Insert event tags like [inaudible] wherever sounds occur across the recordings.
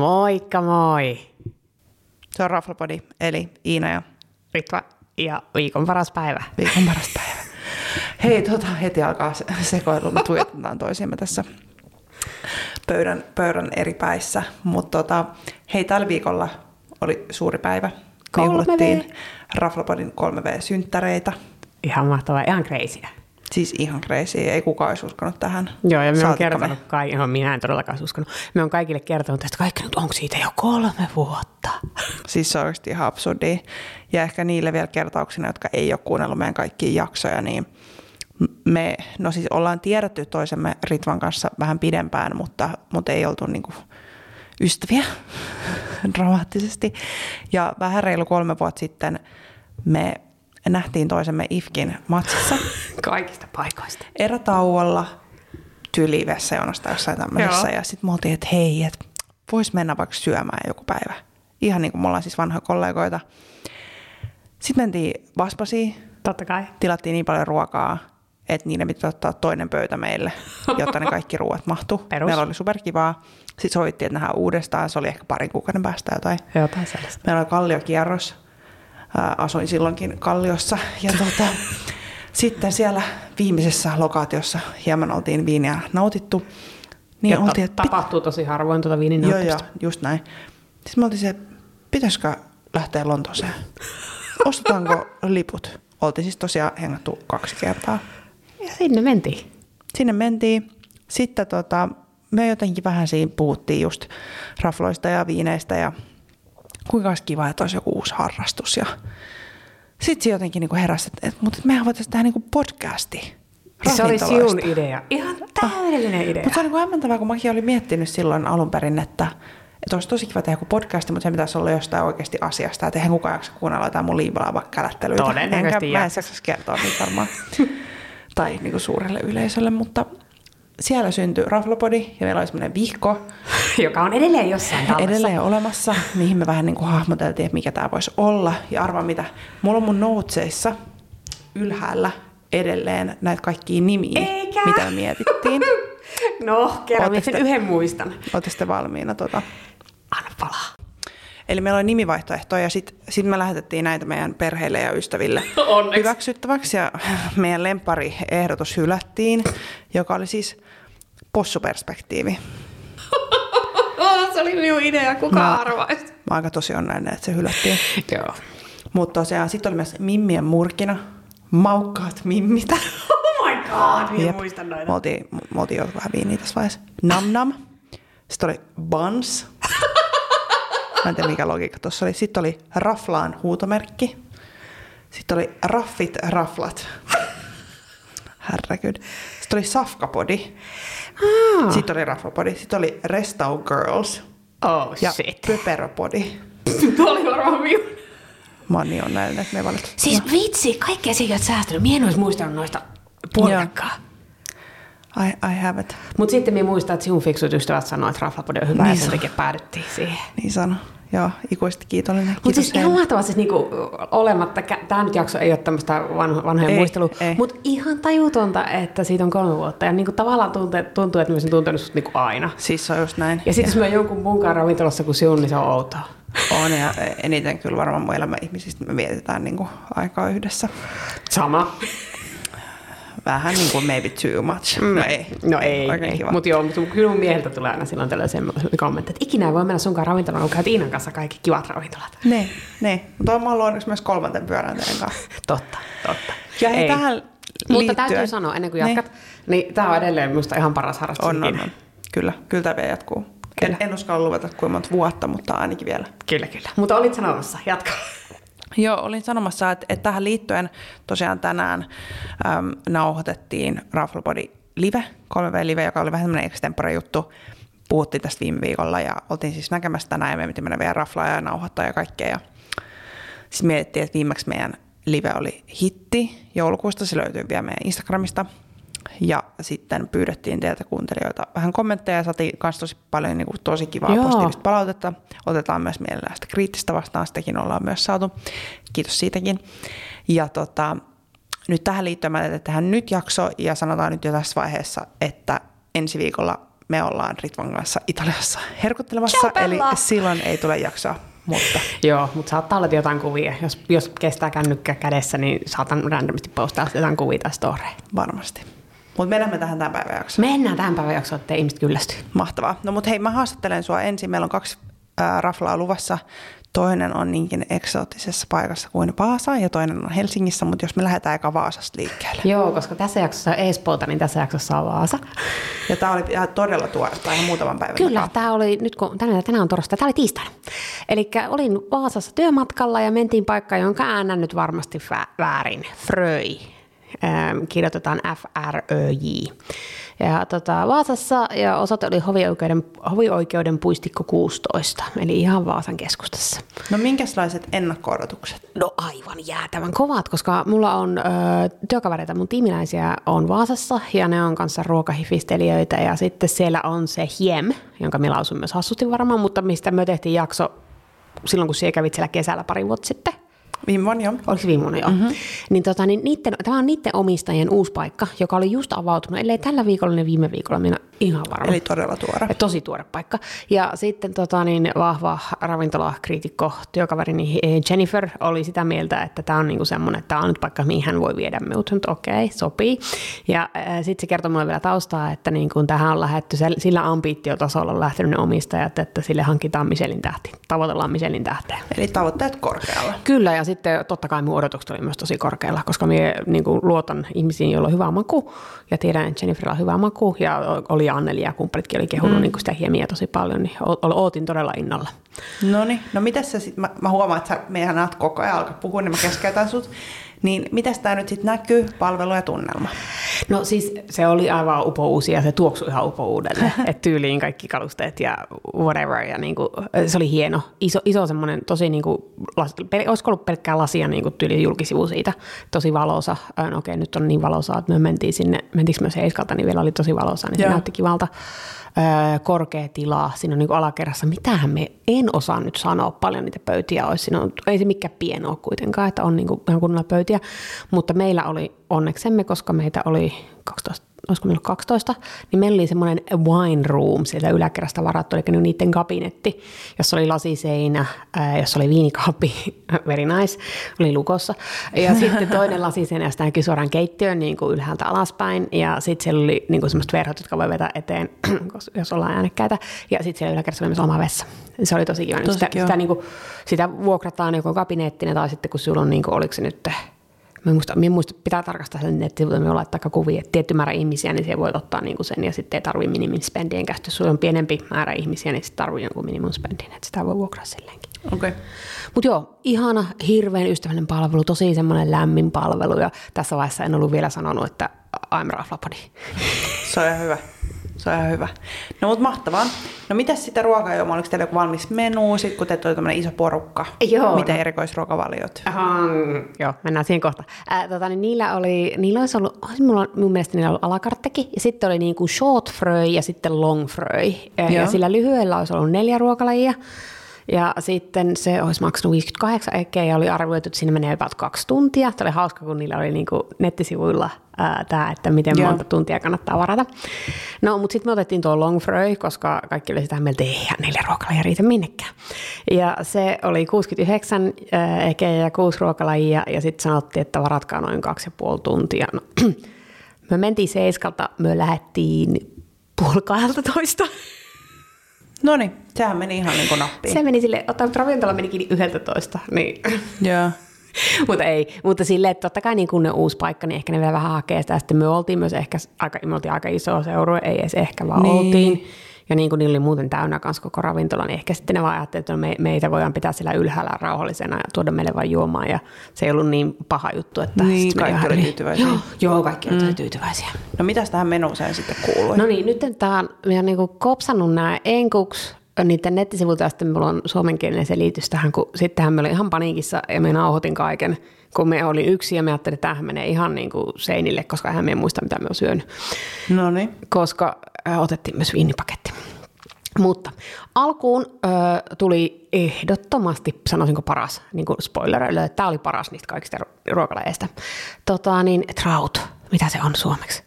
Moikka moi! Se on Raflapodi, eli Iina ja Ritva ja viikon paras päivä. viikon paras päivä. Hei, tota, heti alkaa se- sekoilu. Me tuijotetaan toisiamme tässä pöydän, pöydän eri päissä. Mutta tota, hei, tällä viikolla oli suuri päivä. Me 3V. juhlittiin Raflapodin 3V-synttäreitä. Ihan mahtavaa, ihan crazyä. Siis ihan crazy, ei kukaan olisi uskonut tähän. Joo, ja me on kertonut kaikille, no minä en todellakaan uskonut, me on kaikille kertonut, että kaikki nyt onko siitä jo kolme vuotta. [laughs] Siis se on oikeasti ihan absurdia. Ja ehkä niille vielä kertauksena, jotka ei ole kuunnellut meidän kaikkia jaksoja, niin me, no siis ollaan tiedetty toisemme Ritvan kanssa vähän pidempään, mutta, mutta ei oltu niinku ystäviä [laughs] dramaattisesti. Ja vähän reilu kolme vuotta sitten me nähtiin toisemme IFKin matsissa [laughs] Kaikista paikoista. erätauolla tyyli vessajonosta jossain tämmöisessä. Joo. Ja sitten me oltiin, että hei, että vois mennä vaikka syömään joku päivä. Ihan niin kuin me ollaan siis vanhoja kollegoita. Sitten mentiin Vaspasiin, Totta kai. tilattiin niin paljon ruokaa, että niiden piti ottaa toinen pöytä meille, jotta ne kaikki ruoat mahtu. [laughs] Perus. Meillä oli superkivaa. Sitten sovittiin, että nähdään uudestaan. Se oli ehkä parin kuukauden päästä jotain. Jotain sellaista. Meillä oli kalliokierros. Ää, Asuin silloinkin Kalliossa. Ja tota, sitten siellä viimeisessä lokaatiossa hieman oltiin viiniä nautittu. Niin Ja oltiin, että pit- tapahtuu tosi harvoin tuota viinin joo, joo, just näin. Sitten me oltiin se, pitäisikö lähteä Lontooseen? Ostetaanko liput? Oltiin siis tosiaan hengattu kaksi kertaa. Ja sinne mentiin. Sinne mentiin. Sitten tota, me jotenkin vähän siinä puhuttiin just rafloista ja viineistä ja kuinka olisi kiva, että olisi joku uusi harrastus. Ja sitten se jotenkin niinku heräsi, että, että mutta mehän voitaisiin tehdä niinku podcasti. Se oli sinun idea. Ihan täydellinen idea. Mutta se on niin hämmentävää, kun mäkin olin miettinyt silloin alun perin, että, että olisi tosi kiva tehdä joku podcasti, mutta se pitäisi olla jostain oikeasti asiasta. Että eihän kukaan jaksa kuunnella jotain mun liivalaa vaikka kälättelyitä. Todennäköisesti Enkä, mä en jaksa. kertoa niitä varmaan. tai niin kuin suurelle yleisölle, mutta siellä syntyi Raflopodi ja meillä oli semmoinen vihko [laughs] Joka on edelleen jossain tallessa. edelleen olemassa, mihin me vähän niin kuin hahmoteltiin, että mikä tämä voisi olla. Ja arvaa mitä, mulla on mun noutseissa ylhäällä edelleen näitä kaikkia nimiä, Eikä. mitä me mietittiin. [laughs] No, kerran Ootte sen yhden muistan. Olette sitten valmiina tota. Anna palaa. Eli meillä oli nimivaihtoehtoja ja sitten sit me lähetettiin näitä meidän perheille ja ystäville [laughs] Onneksi. hyväksyttäväksi. Ja meidän lempariehdotus hylättiin, joka oli siis possuperspektiivi. [laughs] Se oli minun idea, kuka Mä- arvaisi? Mä aika tosi onnellinen, että se hylättiin. [laughs] Joo. Mutta tosiaan sitten oli myös Mimmien murkina, maukkaat mimmit. [laughs] Oh my god, minä Jep. muistan noita. Me oltiin, me oltiin jo vähän viiniä tässä vaiheessa. Nam nam. Sitten oli buns. Mä en tiedä mikä logiikka tuossa oli. Sitten oli raflaan huutomerkki. Sitten oli raffit raflat. Herregud. Sitten oli safkapodi. Ah. Sitten oli raflapodi. Sitten oli restau girls. Oh Ja shit. pöperopodi. [laughs] Tuo oli varmaan minun. Mä oon niin onnellinen, että me valittiin. Siis vitsi, kaikkea siitä oot säästänyt. Mie en olisi muistanut noista puoliakkaa. I, I have it. Mutta sitten minä muistan, että sinun fiksut ystävät sanoivat, että Raflapodi on hyvä Niin ja sen se- takia päädyttiin siihen. Niin sano. Joo, ikuisesti kiitollinen. Mutta siis ihan mahtavaa, siis niinku, olematta, tämä nyt jakso ei ole tämmöistä vanho, vanhojen muistelua, mutta ihan tajutonta, että siitä on kolme vuotta. Ja niinku, tavallaan tuntuu, tuntuu että mä olisin tuntenut sut niinku aina. Siis se on just näin. Ja sitten jos mä jonkun munkaan ravintolassa kuin sinun, niin se on outoa. On ja eniten kyllä varmaan mun elämän ihmisistä me vietetään niin kuin aikaa yhdessä. Sama. Vähän niin kuin maybe too much. No ei. No ei, mutta joo, mutta kyllä mun mieheltä tulee aina silloin tällainen semmoinen kommentti, että ikinä ei voi mennä sunkaan ravintolaan, kun käyt Iinan kanssa kaikki kivat ravintolat. Ne, ne. Mutta on ollut onneksi myös kolmanten pyörän teidän kanssa. [laughs] Totta, totta. Ja hei, Ei. tähän Mutta liittyen- täytyy sanoa, ennen kuin Niin. jatkat, niin tämä on edelleen minusta ihan paras harrastus On, on, on. Kyllä, kyllä tämä vielä jatkuu. Kyllä. En, en uskalla luvata kuinka monta vuotta, mutta ainakin vielä. Kyllä, kyllä. Mutta olit sanomassa, jatka. Joo, olin sanomassa, että, että tähän liittyen tosiaan tänään äm, nauhoitettiin Raflopodi Live, 3V-live, joka oli vähän semmoinen extempore juttu. Puhuttiin tästä viime viikolla ja oltiin siis näkemässä tänään ja me piti mennä vielä raflaa ja nauhoittaa ja kaikkea. Ja sitten mietittiin, että viimeksi meidän live oli hitti joulukuusta, se löytyy vielä meidän Instagramista. Ja sitten pyydettiin teiltä kuuntelijoita vähän kommentteja ja saatiin myös tosi paljon niin kuin, tosi kivaa Joo. positiivista palautetta. Otetaan myös mielellään sitä kriittistä vastaan, sitäkin ollaan myös saatu. Kiitos siitäkin. Ja tota, nyt tähän liittyen mä tehdään nyt jakso ja sanotaan nyt jo tässä vaiheessa, että ensi viikolla me ollaan Ritvan kanssa Italiassa herkuttelemassa, Ciao, eli silloin ei tule jaksoa. Mutta [laughs] Joo, mutta saattaa olla jotain kuvia. Jos, jos kestää kännykkä kädessä, niin saatan randomisti postaa jotain kuvia storeen. varmasti. Mutta mennään me tähän tämän päivän jaksoon. Mennään tähän päivän jaksoon, ettei ihmiset kyllästy. Mahtavaa. No mutta hei, mä haastattelen sua ensin. Meillä on kaksi ää, raflaa luvassa. Toinen on niinkin eksoottisessa paikassa kuin Vaasa ja toinen on Helsingissä, mutta jos me lähdetään eka Vaasasta liikkeelle. Joo, koska tässä jaksossa on Espoota, niin tässä jaksossa on Vaasa. Ja tämä oli ihan todella tuoretta, ihan muutaman päivän Kyllä, tämä oli nyt kun tänään, tänään on torstai, tämä oli tiistaina. Eli olin Vaasassa työmatkalla ja mentiin paikkaan, jonka äännän nyt varmasti vä- väärin. Fröi. Ähm, kirjoitetaan F-R-Ö-J. Ja tota, Vaasassa ja osoite oli hovioikeuden, hovioikeuden puistikko 16, eli ihan Vaasan keskustassa. No minkälaiset ennakko-odotukset? No aivan jäätävän kovat, koska mulla on ö, työkavereita, mun tiimiläisiä on Vaasassa ja ne on kanssa ruokahifistelijöitä ja sitten siellä on se Hiem, jonka me lausun myös hassusti varmaan, mutta mistä me tehtiin jakso silloin, kun siellä kävit siellä kesällä pari vuotta sitten. Viime vuonna jo. Oliko se viime vuonna jo? Mm-hmm. Niin, tota, niin niitten, tämä on niiden omistajien uusi paikka, joka oli just avautunut, ellei tällä viikolla, niin viime viikolla, minä ihan varma. Eli todella tuore. Ja tosi tuore paikka. Ja sitten tota, niin, vahva ravintolakriitikko, työkaverini eh, Jennifer oli sitä mieltä, että tämä on niinku semmoinen, että tämä on nyt paikka, mihin hän voi viedä minut. Nyt okei, okay, sopii. Ja äh, sitten se kertoi mulle vielä taustaa, että niinku, tähän on lähdetty, sillä ambitiotasolla on lähtenyt ne omistajat, että sille hankitaan Michelin tähti. Tavoitellaan Michelin tähteä. Eli tavoitteet korkealla. Kyllä, ja sitten totta kai mun odotukset oli myös tosi korkealla, koska minä niin kuin, luotan ihmisiin, joilla on hyvä maku, ja tiedän, että Jenniferilla on hyvä maku, ja oli Anneli ja kumppanitkin oli kehunut mm. niin kuin sitä hiemiä tosi paljon, niin ootin todella innolla. No niin, no mitäs sä sit, mä, mä huomaan, että sä meidän koko ajan alkaa puhua, niin mä keskeytän sut. Niin mitäs tää nyt sitten näkyy, palvelu ja tunnelma? No siis se oli aivan upouusi ja se tuoksui ihan upouudelle, [laughs] että tyyliin kaikki kalusteet ja whatever. Ja niin kuin, se oli hieno, iso, iso semmoinen tosi, niin kuin, las, pel, olisiko ollut pelkkää lasia niin kuin tyyli julkisivu siitä, tosi valosa. No okei, nyt on niin valosaa, että me mentiin sinne, mentiinkö me Seiskalta, niin vielä oli tosi valosa, niin se Joo. näytti kivalta. Öö, korkea tila, siinä on niin alakerrassa. Mitähän me, en osaa nyt sanoa, paljon niitä pöytiä olisi. Siinä on, ei se mikään pieni ole kuitenkaan, että on niin kuin ihan kunnolla pöytiä. Mutta meillä oli onneksemme, koska meitä oli 12, olisiko meillä ollut 12, niin meillä oli semmoinen wine room sieltä yläkerrasta varattu, eli niin niiden kabinetti, jossa oli lasiseinä, ää, jossa oli viinikaappi, [laughs] very nice, oli lukossa. Ja [laughs] sitten toinen lasiseinä, josta näkyy suoraan keittiöön niin kuin ylhäältä alaspäin. Ja sitten siellä oli niin kuin semmoiset verhot, jotka voi vetää eteen, [clears throat] jos ollaan äänekkäitä. Ja sitten siellä yläkerrassa oli myös oma vessa. Se oli tosi kiva. Tosi sitä, kiva. sitä, niin kuin, sitä vuokrataan joko kabinettina tai sitten kun sulla on, niin kuin, oliko se nyt Mä en muista, mä en muista, pitää tarkastaa sen nettisivuilta, me laittaa kuvia, että tietty määrä ihmisiä, niin siellä voi ottaa niinku sen, ja sitten ei tarvii minimum spendien käsittää. Jos sulla on pienempi määrä ihmisiä, niin sitten tarvii jonkun minimum spendin, että sitä voi vuokraa silleenkin. Okei. Okay. Mutta joo, ihana, hirveän ystävällinen palvelu, tosi semmoinen lämmin palvelu, ja tässä vaiheessa en ollut vielä sanonut, että I'm Raflapodi. Se on ihan hyvä. Se on ihan hyvä. No mutta mahtavaa. No mitäs sitä ruokajuomaa? Oliko teillä joku valmis menu, sit kun teillä oli tämmöinen iso porukka? Joo, Miten no. erikoisruokavaliot? Um, joo, mennään siihen kohta. Ää, tota, niin niillä oli, niillä olisi ollut, olisi mulla, mun mielestä niillä ollut alakarttekin, ja sitten oli niinku short fröy ja sitten long fröy. Ja, ja sillä lyhyellä olisi ollut neljä ruokalajia, ja sitten se olisi maksanut 58 ekkeä ja oli arvioitu, että siinä menee about kaksi tuntia. Tämä oli hauska, kun niillä oli niinku nettisivuilla tämä, että miten Joo. monta tuntia kannattaa varata. No, mutta sitten me otettiin tuo long fröy, koska kaikki oli sitä mieltä, että ei neljä ruokalajia riitä minnekään. Ja se oli 69 äh, ekeä ja kuusi ruokalajia, ja sitten sanottiin, että varatkaa noin kaksi ja puoli tuntia. No, [clears throat] me mentiin seiskalta, me lähdettiin puoli 12. No niin, sehän meni ihan niin kuin nappiin. Se meni sille, ottaa ravintola meni kiinni 11, niin Joo. [laughs] mutta ei, mutta silleen, että totta kai niin kun ne uusi paikka, niin ehkä ne vielä vähän hakee sitä. Sitten me oltiin myös ehkä, aika, me oltiin aika iso seurue, ei edes ehkä vaan niin. oltiin. Ja niin kuin niillä oli muuten täynnä kanssa koko ravintola, niin ehkä sitten ne vaan ajattelivat, että no me, meitä voidaan pitää sillä ylhäällä rauhallisena ja tuoda meille vain juomaan. Ja se ei ollut niin paha juttu, että Niin, kaikki oli tyytyväisiä. Joo, joo kaikki oli mm. tyytyväisiä. No mitäs tähän menuuseen sitten kuului? No niin, nyt tämä on, mä oon niinku kopsannut nämä enkuks niiden nettisivuilta, ja sitten mulla on suomenkielinen selitys tähän, kun sittenhän me oli ihan paniikissa, ja me nauhoitin kaiken, kun me oli yksi, ja me ajattelin, että tämähän menee ihan niin kuin seinille, koska eihän me muista, mitä me on syönyt, No niin. koska äh, otettiin myös viinipaketti. Mutta alkuun äh, tuli ehdottomasti, sanoisinko paras, niin kuin spoilereille, että tämä oli paras niistä kaikista ru- ruokalajeista. Tota, niin, trout, mitä se on suomeksi?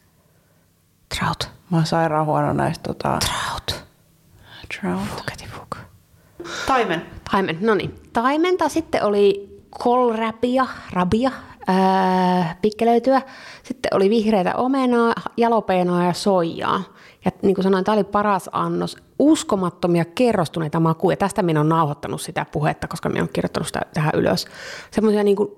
Trout. Mä oon sairaan huono näistä tota... Trout. Trout. Fuketifuk. Taimen. Taimen, no niin. Taimenta sitten oli kolrabia, rabia, ää, pikkelöityä. Sitten oli vihreitä omenaa, jalopeenoa ja soijaa. Ja niin kuin sanoin, tämä oli paras annos. Uskomattomia kerrostuneita makuja. Tästä minä olen nauhoittanut sitä puhetta, koska minä olen kirjoittanut sitä tähän ylös. Semmoisia niin kuin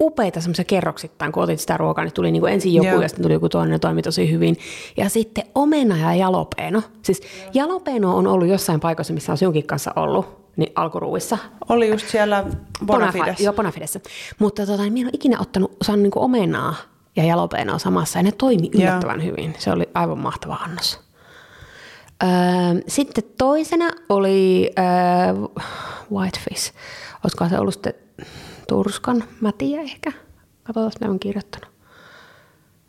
upeita semmoisia kerroksittain, kun otit sitä ruokaa, niin tuli niin kuin ensin joku Joo. ja sitten tuli joku toinen ja toimi tosi hyvin. Ja sitten omena ja jalopeeno. Siis jalopeeno on ollut jossain paikassa, missä on sinunkin kanssa ollut, niin alkuruuissa. Oli just siellä Bonafides. Joo, Bonafidessa. Mutta tota, minä en ole ikinä ottanut, saanut niin omenaa ja jalopeenoa samassa, ja ne toimi yllättävän hyvin. Se oli aivan mahtava annos. Öö, sitten toisena oli öö, Whitefish. Olisiko se ollut sitten Turskan Mätiä ehkä? Katsotaan, mitä on kirjoittanut.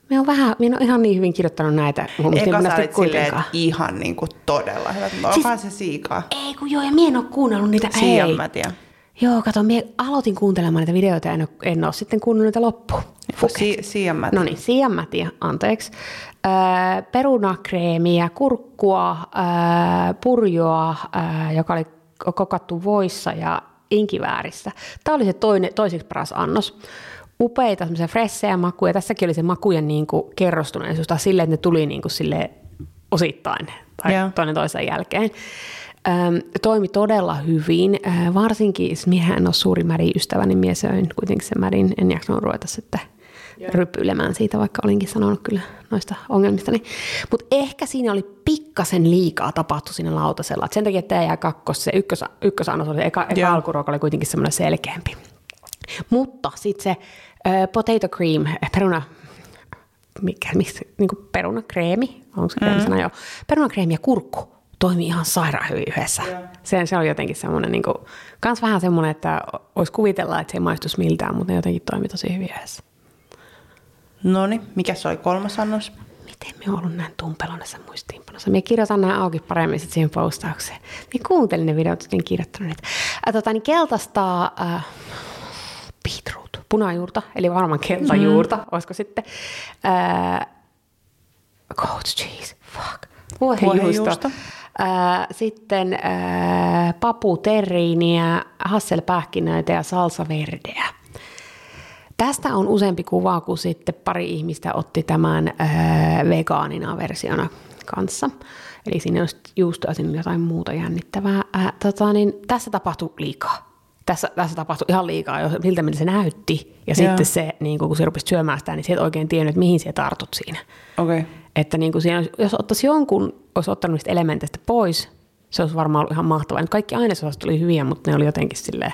Me on vähän, minä on ihan niin hyvin kirjoittanut näitä. en sä olit silleen, ihan niinku todella hyvät. Mutta Siis- se siikaa? Ei kun joo, ja minä en ole kuunnellut niitä. Siian mä tiedän. Joo, kato, minä aloitin kuuntelemaan niitä videoita ja en ole, en ole sitten kuunnellut niitä loppuun. Si- Siian mä No niin, sianmätiä, anteeksi. Öö, perunakreemiä, kurkkua, öö, purjoa, öö, joka oli kokattu voissa ja inkiväärissä. Tämä oli se toinen, toiseksi paras annos. Upeita semmoisia fressejä makuja. Tässäkin oli se makujen niin kuin kerrostuneisuus tai silleen, että ne tuli niin kuin sille osittain tai Joo. toinen toisen jälkeen. Öm, toimi todella hyvin, Ö, varsinkin, miehän en ole suuri märi-ystävä, niin mies söin kuitenkin sen märin, en jaksanut ruveta sitten rypyilemään siitä, vaikka olinkin sanonut kyllä noista ongelmistani. Mutta ehkä siinä oli pikkasen liikaa tapahtu siinä lautasella. Et sen takia tämä jää kakkos, se ykkös, ykkösannos oli, eka, eka Joo. alkuruoka oli kuitenkin semmoinen selkeämpi. Mutta sitten se potato cream, peruna, mikä, miksi, niin kuin perunakreemi, onko se kreemi sana joo, perunakreemi ja kurkku toimi ihan sairaan hyvin yhdessä. Se, se on jotenkin semmoinen, niin kuin, kans vähän semmoinen, että olisi kuvitella, että se ei maistuisi miltään, mutta ne jotenkin toimi tosi hyvin yhdessä. No niin, mikä se oli kolmas annos? Miten me ollut näin tumpelonessa muistiinpanossa? Minä kirjoitan nämä auki paremmin sit siihen postaukseen. Minä kuuntelin ne videot, sitten en kirjoittanut. Äh, tota, niin keltaista äh, punajuurta, eli varmaan keltajuurta, mm-hmm. olisiko sitten. Äh, goat cheese, fuck. Vuohenjuusto. Äh, sitten äh, papu terriiniä, hasselpähkinöitä ja salsa verdeä. Tästä on useampi kuva, kun sitten pari ihmistä otti tämän äh, vegaanina versiona kanssa. Eli siinä on juustoa, jotain muuta jännittävää. Äh, tota, niin tässä tapahtui liikaa. Tässä, tässä tapahtui ihan liikaa, jo siltä miltä se näytti. Ja Joo. sitten se, niin kun se rupesi syömään sitä, niin se et oikein tiennyt, että mihin se tartut siinä. Okay. Että niin kuin siinä, jos ottaisi jonkun, olisi ottanut niistä elementeistä pois, se olisi varmaan ollut ihan mahtavaa. Nyt kaikki ainesosat oli hyviä, mutta ne oli jotenkin silleen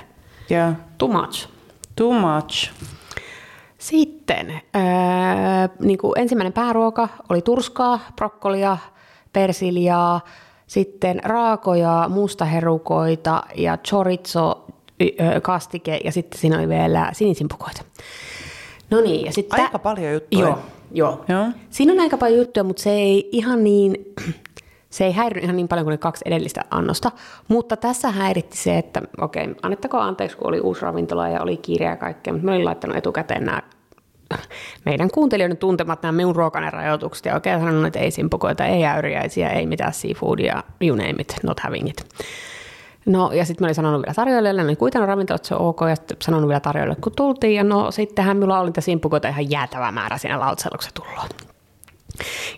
Yeah. too much. Too much. Sitten öö, niin kuin ensimmäinen pääruoka oli turskaa, brokkolia, persiliaa, sitten raakoja, mustaherukoita ja chorizo kastike ja sitten siinä oli vielä sinisimpukoita. No niin, ja sitten... Aika paljon juttuja. Joo, joo. Joo. Siinä on aika paljon juttuja, mutta se ei ihan niin, se ei häirinyt ihan niin paljon kuin ne kaksi edellistä annosta, mutta tässä häiritti se, että okei, annettakoon anteeksi, kun oli uusi ravintola ja oli kiire ja kaikkea, mutta mä olin laittanut etukäteen nämä meidän kuuntelijoiden tuntemat nämä minun ruokainen rajoitukset ja oikein sanonut, että ei simpukoita, ei äyriäisiä, ei mitään seafoodia, you name it, not having it. No ja sitten mä olin sanonut vielä tarjoilijalle, niin kuitenkin ravintolat se on ok, ja sitten sanonut vielä tarjoilijalle, kun tultiin, ja no sittenhän minulla oli niitä simpukoita ihan jäätävä määrä siinä lautasella, kun se tullaan.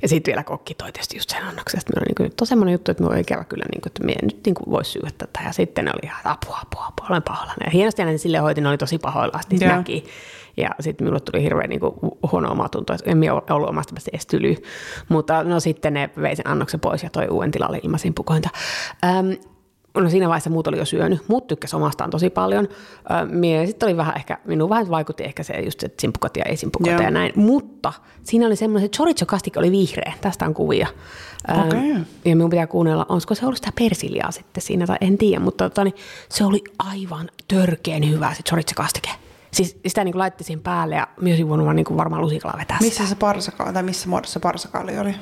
Ja sitten vielä kokki toi tietysti just sen annoksen. Sitten minulla on niin kuin, semmoinen juttu, että minua on ikävä kyllä, niin kuin, että minä en nyt niin kuin, voisi syödä tätä. Ja sitten ne oli ihan, että apua, apua, apua, olen pahoillani. Ja hienosti ne sille hoitin, ne oli tosi pahoillaan, niin Joo. näki. Ja sitten minulle tuli hirveän niin kuin, huono omatunto, että en minä ollut omasta päästä edes tyly. Mutta no sitten ne vei sen annoksen pois ja toi uuden tilalle ilmaisin pukointa. Öm, No siinä vaiheessa muut oli jo syönyt, muut tykkäsi omastaan tosi paljon. Sitten oli vähän ehkä, minun vähän vaikutti ehkä se just se simpukot ja ei simpukot Joo. ja näin. Mutta siinä oli semmoinen, että chorizo kastike oli vihreä, tästä on kuvia. Okei. Ja minun pitää kuunnella, olisiko se ollut sitä persiliaa sitten siinä, tai en tiedä, mutta tota, niin, se oli aivan törkeen hyvä se chorizo kastike. Siis sitä niin laitti siihen päälle ja myös olisin voinut vaan niin varmaan lusikalla vetää Missä sitä. se parsaka, tai missä muodossa se parsakaali oli?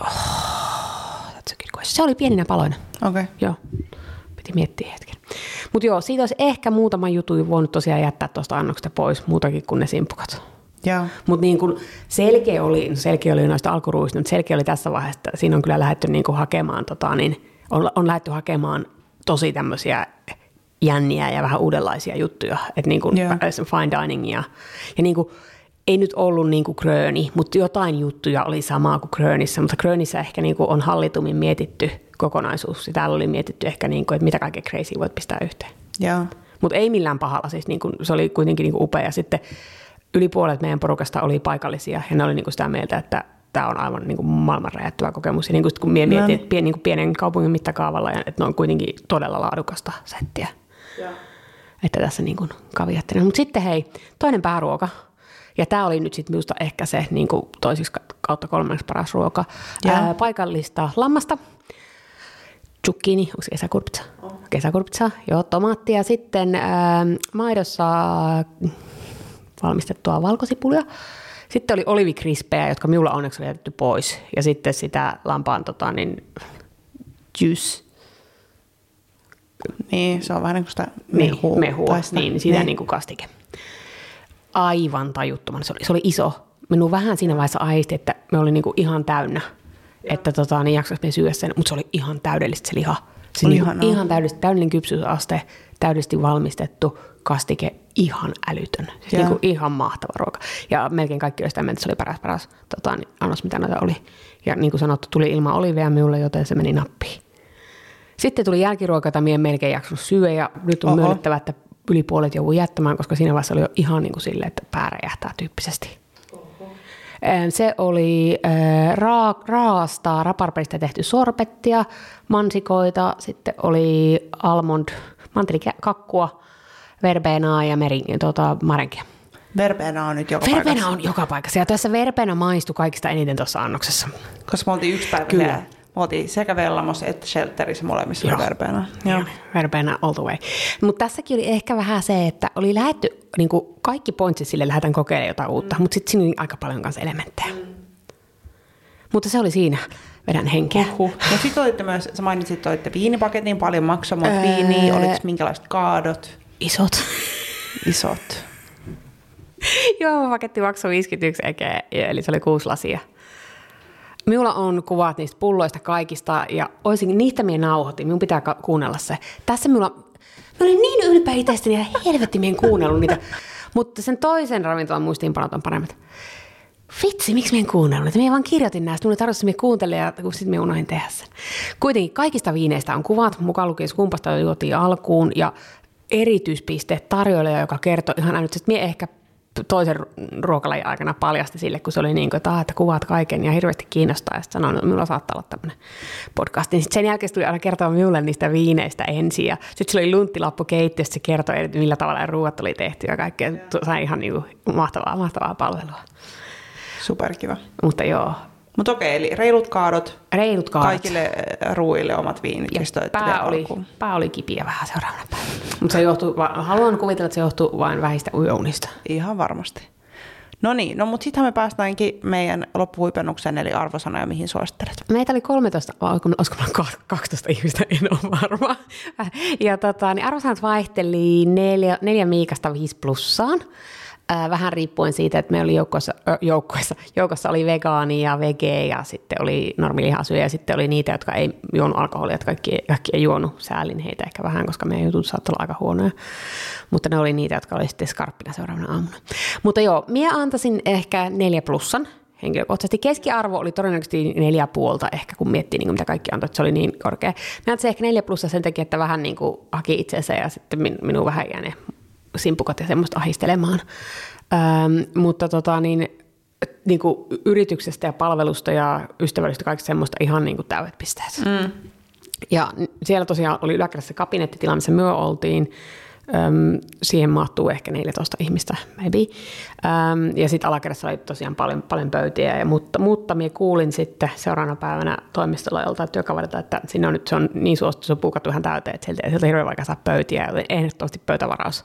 That's a good question. Se oli pieninä paloina. Okei. Okay. Joo, piti miettiä hetken. Mutta joo, siitä olisi ehkä muutama jutu voinut tosiaan jättää tuosta annoksesta pois, muutakin kuin ne simpukat. Mutta niin kuin selkeä oli, selkeä oli noista alkuruista, mutta selkeä oli tässä vaiheessa, että siinä on kyllä lähdetty niin kuin hakemaan, tota, niin, on, on lähdetty hakemaan tosi tämmöisiä jänniä ja vähän uudenlaisia juttuja, että niin kuin fine dining ja, ja niin kuin, ei nyt ollut niin kuin Kröni, mutta jotain juttuja oli samaa kuin Krönissä, mutta Krönissä ehkä niin kuin on hallitummin mietitty kokonaisuus. Ja täällä oli mietitty ehkä, niin kuin, että mitä kaikkea crazy voit pistää yhteen. Joo. Mutta ei millään pahalla, siis niin kuin, se oli kuitenkin niin kuin upea. Ja sitten yli puolet meidän porukasta oli paikallisia ja ne oli niin kuin sitä mieltä, että tämä on aivan niin kuin maailman räjäyttävä kokemus. Ja niin kuin, sit kun mie mietin, No. että pien, niin kuin pienen kaupungin mittakaavalla, ja että ne on kuitenkin todella laadukasta settiä. Että tässä niin kuin kaviattelen. Mutta sitten hei, toinen pääruoka. Ja tämä oli nyt sitten minusta ehkä se niin kuin toisiksi kautta kolmanneksi paras ruoka. Ää, paikallista lammasta, zucchini, onko se kesäkurpitsa? Kesäkurpitsa, joo, tomaattia. Sitten ää, maidossa valmistettua valkosipulia. Sitten oli olivikrispejä, jotka minulla onneksi oli jätetty pois. Ja sitten sitä lampaan tota, niin, juice, Niin, se on vähän niin kuin sitä niin, mehua. mehua tai sitä- niin, niin. kuin kastike. Aivan tajuttoman. Se oli, se oli iso. Minun vähän siinä vaiheessa aisti, että me oli niin kuin ihan täynnä. Että tota, niin jaksas me syödä sen, mutta se oli ihan täydellistä se liha. Se Oli niin, ihanaa. ihan täydellistä, täydellinen kypsyysaste, täydellisesti valmistettu, kastike, ihan älytön. Siis niin kuin ihan mahtava ruoka. Ja melkein kaikki oli sitä mieltä, että se oli paras, paras tota, niin, annos, mitä noita oli. Ja niin kuin sanottu, tuli ilman olivia minulle, joten se meni nappiin. Sitten tuli jälkiruoka, jota minä en melkein jaksanut syödä ja nyt on Oho. myönnettävä, että yli puolet joudui jättämään, koska siinä vaiheessa oli jo ihan niin kuin silleen, että pää räjähtää tyyppisesti. Se oli raa, raasta raparperistä tehty sorbettia, mansikoita, sitten oli almond, mantelikakkua, verbenaa ja meri, tuota, marenkia. Verbena on nyt joka Verbena paikassa. on joka paikassa ja tässä verbena maistui kaikista eniten tuossa annoksessa. Koska me oltiin yksi päivä Kyllä. Me oltiin sekä Vellamossa että Shelterissä molemmissa Joo. oli verbena. Joo. Joo. All the way. Mutta tässäkin oli ehkä vähän se, että oli lähetty, niin kuin kaikki pointsit sille lähdetään kokeilemaan jotain uutta, mutta sitten siinä oli aika paljon kanssa elementtejä. Mutta se oli siinä vedän henkeä. Huh. No sitten olitte myös, sä mainitsit, että olitte viinipaketin, paljon maksoi, mutta viiniä, oliko minkälaiset kaadot, Isot. isot. [laughs] Joo, paketti maksoi 51 ekeä, eli se oli kuusi lasia. Minulla on kuvat niistä pulloista kaikista, ja olisin, niistä minä nauhoitin, minun pitää kuunnella se. Tässä minulla, minä olin niin ylpeä itsestäni, ja helvetti minä en kuunnellut niitä. Mutta sen toisen ravintolan muistiinpanot on paremmat. Vitsi, miksi minä en kuunnellut niitä? Minä vaan kirjoitin näistä, minulla tarvitsi minä kuuntella, ja kun sitten minä unohdin tehdä sen. Kuitenkin kaikista viineistä on kuvat, mukaan lukien kumpasta juotiin alkuun, ja erityispiste tarjoilija, joka kertoi ihan älyttömästi. Minä ehkä toisen ruokalajin aikana paljasti sille, kun se oli niin kuin, että, "Ah, että kuvaat kaiken ja hirveästi kiinnostaa. Ja sitten sanoin, että minulla saattaa olla tämmöinen podcast. Niin sitten sen jälkeen se tuli aina kertoa minulle niistä viineistä ensin. Ja sitten sillä oli lunttilappu keittiössä, se kertoi, että millä tavalla ne ruuat oli tehty ja kaikkea. Sain ihan niin kuin mahtavaa, mahtavaa palvelua. Superkiva. Mutta joo, Mutta okei, eli reilut kaadot, reilut kaadot. kaikille äh, ruuille omat viinit, Ja pää oli, alkuun. pää oli kipiä vähän seuraavana päivänä. Mutta se johtuu, haluan kuvitella, että se johtuu vain vähistä ujounista. Ihan varmasti. No niin, no mutta sittenhän me päästäänkin meidän loppuhuipennukseen, eli arvosanoja, mihin suosittelet. Meitä oli 13, vai olisiko, olisiko meillä ka- 12 ihmistä, en ole varma. Ja tota, niin arvosanat vaihteli neljä, neljä miikasta viisi plussaan. Vähän riippuen siitä, että meillä oli joukkoissa, ö, joukkoissa, [laughs] joukossa oli vegaani ja vege ja sitten oli normilihasyöjä ja sitten oli niitä, jotka ei juonut alkoholia, että kaikki, kaikki ei juonut. Säälin heitä ehkä vähän, koska meidän jutut saattoi olla aika huonoja. Mutta ne oli niitä, jotka oli sitten skarppina seuraavana aamuna. Mutta joo, minä antaisin ehkä neljä plussan henkilökohtaisesti. Keskiarvo oli todennäköisesti neljä puolta ehkä, kun miettii, niin kuin mitä kaikki antoi, että se oli niin korkea. Mä antaisin ehkä neljä plussa sen takia, että vähän niin kuin haki itseensä ja sitten min, minun vähän jäi ne simpukat ja semmoista ahistelemaan. Ähm, mutta tota, niin, niin kuin yrityksestä ja palvelusta ja ystävällisyydestä kaikista semmoista ihan niin kuin täydet pisteet. Mm. Ja siellä tosiaan oli yläkerrassa kabinettitila, missä me oltiin. Öm, siihen mahtuu ehkä 14 ihmistä, maybe. Öm, ja sitten alakerrassa oli tosiaan paljon, paljon pöytiä, ja, mutta, mutta minä kuulin sitten seuraavana päivänä toimistolla joltain työkaverilta, että siinä on nyt se on niin suosittu, se on puukattu ihan täyteen, että sieltä, sieltä on hirveän vaikea saada pöytiä, joten ehdottomasti pöytävaraus.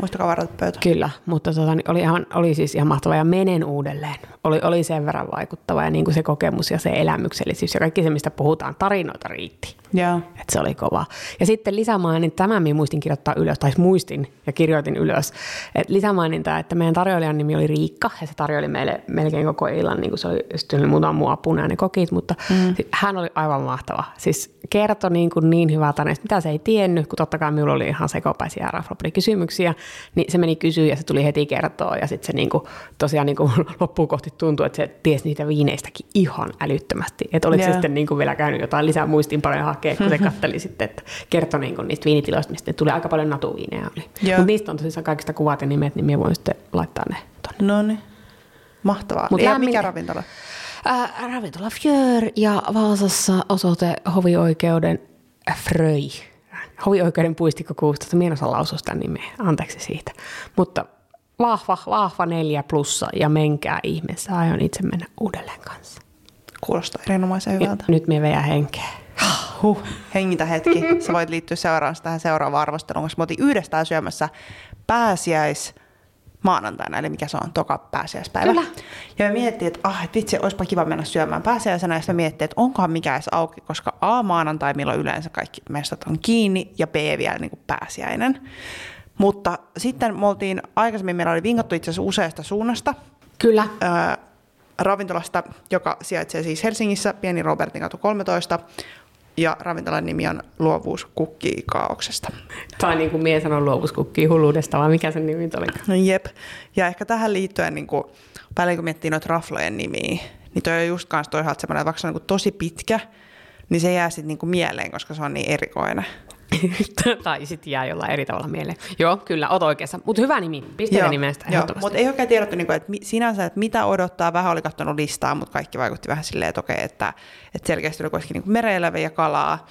Muistakaa varata pöytä. Kyllä, mutta tota, niin oli, ihan, oli siis ihan mahtava ja menen uudelleen. Oli, oli sen verran vaikuttava ja niin kuin se kokemus ja se elämyksellisyys ja kaikki se, mistä puhutaan, tarinoita riitti. Joo. Et se oli kova. Ja sitten lisämaininta, tämän minä muistin kirjoittaa ylös, tai muistin ja kirjoitin ylös. Et lisämaininta, että meidän tarjoilijan nimi oli Riikka, ja se tarjoili meille melkein koko illan, niin kuin se oli, oli muutama muu apuna ne kokit, mutta mm. hän oli aivan mahtava. Siis kertoi niin, kuin niin hyvää tarinasta, mitä se ei tiennyt, kun totta kai minulla oli ihan sekopäisiä kysymyksiä, niin se meni kysyä ja se tuli heti kertoa, ja sitten se niin kuin, tosiaan niin kuin [laughs] loppuun kohti tuntui, että se tiesi niitä viineistäkin ihan älyttömästi. Että oliko yeah. se sitten niin kuin vielä käynyt jotain lisää muistinpanoja hakea, kun se [laughs] katteli sitten, että kertoi niin niistä viinitiloista, mistä tuli aika paljon natuviineja. Mutta niistä on tosiaan kaikista kuvat ja nimet, niin minä voin sitten laittaa ne tuonne. No niin. Mahtavaa. Mut ja lämmin... mikä ravintola? Äh, ravintola Fjör ja Vaasassa osoite hovioikeuden Fröi. Hovioikeuden puistikko 16. Minä osaa lausua sitä nimeä. Anteeksi siitä. Mutta vahva, vahva neljä plussa ja menkää ihmeessä. Aion itse mennä uudelleen kanssa. Kuulostaa erinomaisen hyvältä. Ja nyt me veä henkeä. Huh, hengitä hetki. [laughs] Sä voit liittyä seuraan tähän seuraavaan arvosteluun, koska me oltiin yhdestään syömässä pääsiäis maanantaina, eli mikä se on, toka pääsiäispäivä. Kyllä. Ja me mietittiin, että ah, et vitsi, olisipa kiva mennä syömään pääsiäisenä, ja sitten me mietittiin, että onkohan mikä edes auki, koska A, maanantai, milloin yleensä kaikki mestat on kiinni, ja B, vielä niin kuin pääsiäinen. Mutta sitten me oltiin, aikaisemmin meillä oli vinkattu itse asiassa useasta suunnasta. Kyllä. Ää, ravintolasta, joka sijaitsee siis Helsingissä, Pieni Robertin katu 13, ja ravintolan nimi on Luovuus kukkii kaauksesta. Tai niin kuin mies sanoi Luovuus kukkii hulluudesta, vai mikä sen nimi oli? No jep. Ja ehkä tähän liittyen, niin kuin, välillä kun miettii noita raflojen nimiä, niin toi on just kanssa toisaalta semmoinen, että vaikka se on niin tosi pitkä, niin se jää sitten niin mieleen, koska se on niin erikoinen. [laughs] tai sitten jää jollain eri tavalla mieleen. Joo, kyllä, oot oikeassa. Mutta hyvä nimi, pisteiden nimestä Mutta ei oikein tiedetty niinku, että sinänsä, että mitä odottaa. Vähän oli katsonut listaa, mutta kaikki vaikutti vähän silleen, että okei, että, että selkeästi oli kuitenkin niinku mereeläviä kalaa.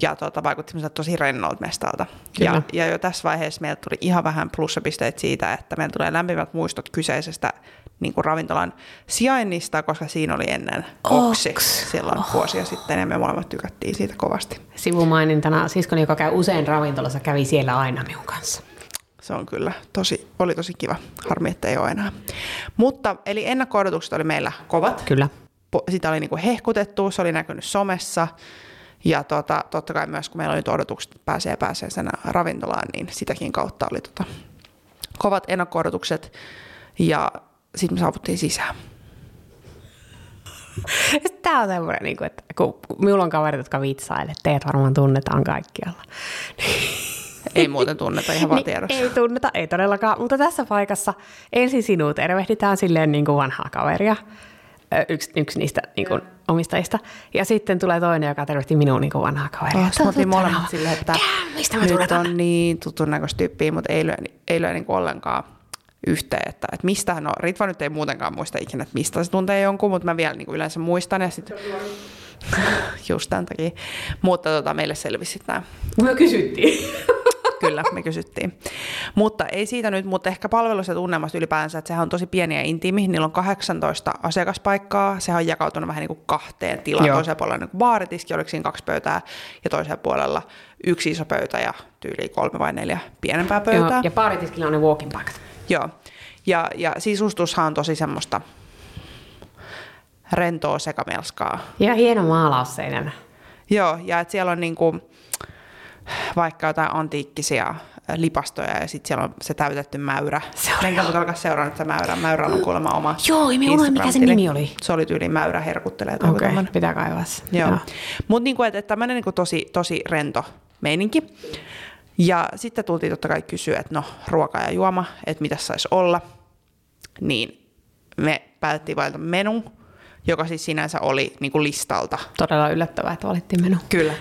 Ja tuota, vaikutti tosi rennolta mestalta. Ja, ja jo tässä vaiheessa meillä tuli ihan vähän plussapisteet siitä, että meillä tulee lämpimät muistot kyseisestä niin kuin ravintolan sijainnista, koska siinä oli ennen Oksi, Oks. silloin oh. vuosia sitten, ja me molemmat tykättiin siitä kovasti. Sivumainintana siskoni, joka käy usein ravintolassa, kävi siellä aina minun kanssa. Se on kyllä tosi, oli tosi kiva. Harmi, että ei ole enää. Mutta, eli ennakko oli meillä kovat. Kyllä. Sitä oli niinku hehkutettu, se oli näkynyt somessa. Ja tota, totta kai myös, kun meillä oli nyt odotukset, että pääsee pääsee sen ravintolaan, niin sitäkin kautta oli tota, kovat ennakko Ja sitten me saavuttiin sisään. Tämä on semmoinen, niin että kun minulla on kaverit, jotka vitsailee, teet varmaan tunnetaan kaikkialla. Ei muuten tunneta, ihan vaan niin, Ei tunneta, ei todellakaan, mutta tässä paikassa ensin sinua tervehditään silleen niin kuin vanhaa kaveria, yksi, yksi niistä niin kuin, omistajista. Ja sitten tulee toinen, joka tervehti minua niin kuin vanhaa kaveria. Oh, me molemmat silleen, että mistä nyt on niin tutun näköistä tyyppiä, mutta ei lyö, ei lyö niin kuin ollenkaan yhteen, että, että mistä, no Ritva nyt ei muutenkaan muista ikinä, että mistä se tuntee jonkun, mutta mä vielä niin kuin yleensä muistan ja sitten [laughs] just tämän takia. Mutta tota, meille selvisi nämä. Me kysyttiin. [laughs] Kyllä, me kysyttiin. Mutta ei siitä nyt, mutta ehkä palvelussa tunnelmasta ylipäänsä, että sehän on tosi pieni ja intiimi. Niillä on 18 asiakaspaikkaa. Sehän on jakautunut vähän niin kuin kahteen tilaan. Joo. Toisella puolella niin baaritiski, oliko siinä kaksi pöytää, ja toisella puolella yksi iso pöytä ja tyyli kolme vai neljä pienempää pöytää. Joo, ja baaritiskillä on ne walking back. Joo. Ja, ja sisustushan on tosi semmoista rentoa sekamelskaa. Ja hieno maalaus seinänä. Joo, ja että siellä on niinku, vaikka jotain antiikkisia lipastoja ja sitten siellä on se täytetty mäyrä. Se oli Menkää alkaa seuraa nyt se mäyrä. On kuulemma oma Joo, ei unohdin, mikä sen nimi oli. Se oli tyyli mäyrä herkuttelee. Okei, okay, pitää kaivaa Joo. Mutta niinku, että et tämmöinen niinku tosi, tosi rento meininki. Ja sitten tultiin totta kai kysyä, että no ruoka ja juoma, että mitä saisi olla. Niin me päätettiin valita menu, joka siis sinänsä oli niin kuin listalta. Todella yllättävää, että valittiin menu. Kyllä.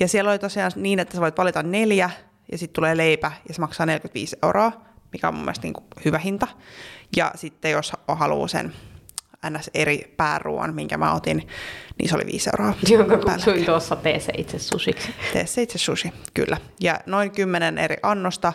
Ja siellä oli tosiaan niin, että sä voit valita neljä ja sitten tulee leipä ja se maksaa 45 euroa, mikä on mun mielestä niin kuin hyvä hinta. Ja sitten jos haluaa sen ns. eri pääruoan, minkä mä otin, niin se oli 5 euroa. [laughs] Jonka kutsuin tuossa tee se itse susiksi. Tee se itse sushi, kyllä. Ja noin 10 eri annosta.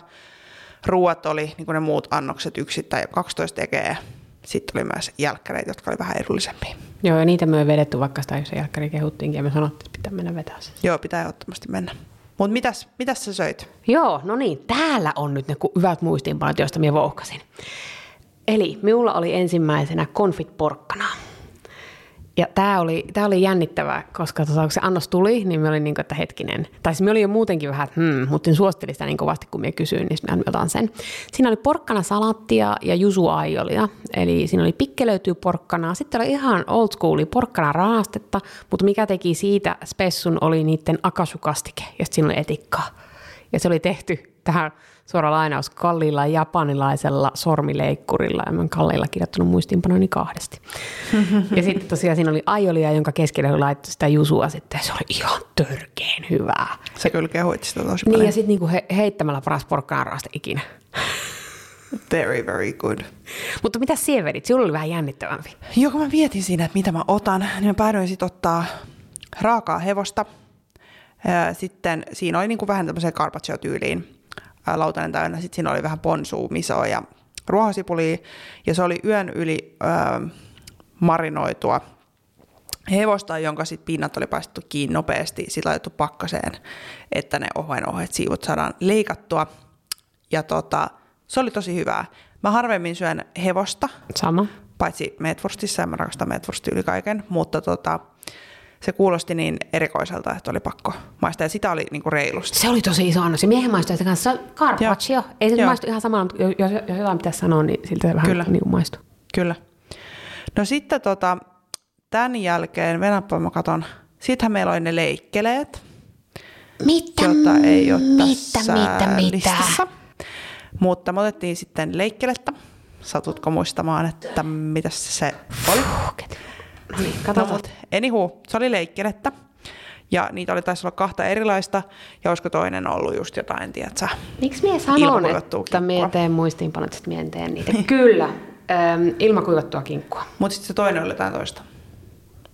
Ruuat oli, niin kuin ne muut annokset, yksittäin 12 tekee. Sitten oli myös jälkkäreitä, jotka oli vähän edullisempia. Joo, ja niitä me ei vedetty, vaikka sitä se jälkkäri kehuttiinkin, ja me sanottiin, että pitää mennä vetää se. Joo, pitää ehdottomasti mennä. Mutta mitäs, mitäs sä söit? Joo, no niin, täällä on nyt ne hyvät muistiinpanot, joista minä vouhkasin. Eli minulla oli ensimmäisenä konfit porkkanaa. Ja tämä oli, tää oli jännittävää, koska tota, kun se annos tuli, niin me olin niin kuin, että hetkinen. Tai siis me oli jo muutenkin vähän, että hmm, mutta suosittelin sitä niin kovasti, kun minä kysyin, niin mä otan sen. Siinä oli porkkana salattia ja jusuaiolia. Eli siinä oli pikkelöityy porkkanaa. Sitten oli ihan old school porkkana raastetta, mutta mikä teki siitä spessun oli niiden akasukastike. Ja sitten siinä oli etikkaa. Ja se oli tehty tähän suora lainaus, kalliilla japanilaisella sormileikkurilla, ja mä kalliilla kirjoittanut muistiinpanoni kahdesti. [laughs] ja sitten tosiaan siinä oli aiolia, jonka keskelle oli laittu sitä jusua sitten, se oli ihan törkeen hyvää. Se kyllä kehuit sitä tosi paljon. Niin, ja sitten niinku he, heittämällä paras porkkanaraaste ikinä. Very, very good. Mutta mitä siellä vedit? Sinulla oli vähän jännittävämpi. Joo, kun mä vietin siinä, että mitä mä otan, niin mä päädyin sitten ottaa raakaa hevosta. Sitten siinä oli niinku vähän tämmöiseen carpaccio-tyyliin lautanen täynnä. Sitten siinä oli vähän ponsua, misoa ja ruohosipulia. Ja se oli yön yli ö, marinoitua hevosta, jonka sit pinnat oli paistettu kiinni nopeasti, sitten laitettu pakkaseen, että ne ohuen ohet siivut saadaan leikattua. Ja tota, se oli tosi hyvää. Mä harvemmin syön hevosta. Sama. Paitsi Medwurstissa, ja mä rakastan Medwurstia yli kaiken, mutta tota, se kuulosti niin erikoiselta, että oli pakko maistaa. Ja sitä oli niin kuin reilusti. Se oli tosi iso annos. Ja miehen maistui sitä kanssa. Carpaccio. Ei se maistu ihan samalla, mutta jos, jos jotain pitäisi sanoa, niin siltä se vähän Kyllä. niin kuin maistuu. Kyllä. No sitten tota, tämän jälkeen, venäpä mä katon, sittenhän meillä oli ne leikkeleet. Mitä? Jota ei ole tässä mitä, mitä, listassa. Mutta me otettiin sitten leikkelettä. Satutko muistamaan, että mitä se oli? No niin, katsotaan. No, anywho, se oli leikkelettä. Ja niitä oli taisi olla kahta erilaista, ja olisiko toinen ollut just jotain, tiedätkö, Miksi minä sanon, että minä teen muistiinpanot, että minä teen niitä? [laughs] Kyllä, ähm, ilmakuivattua kinkkua. Mutta sitten se toinen oli jotain toista.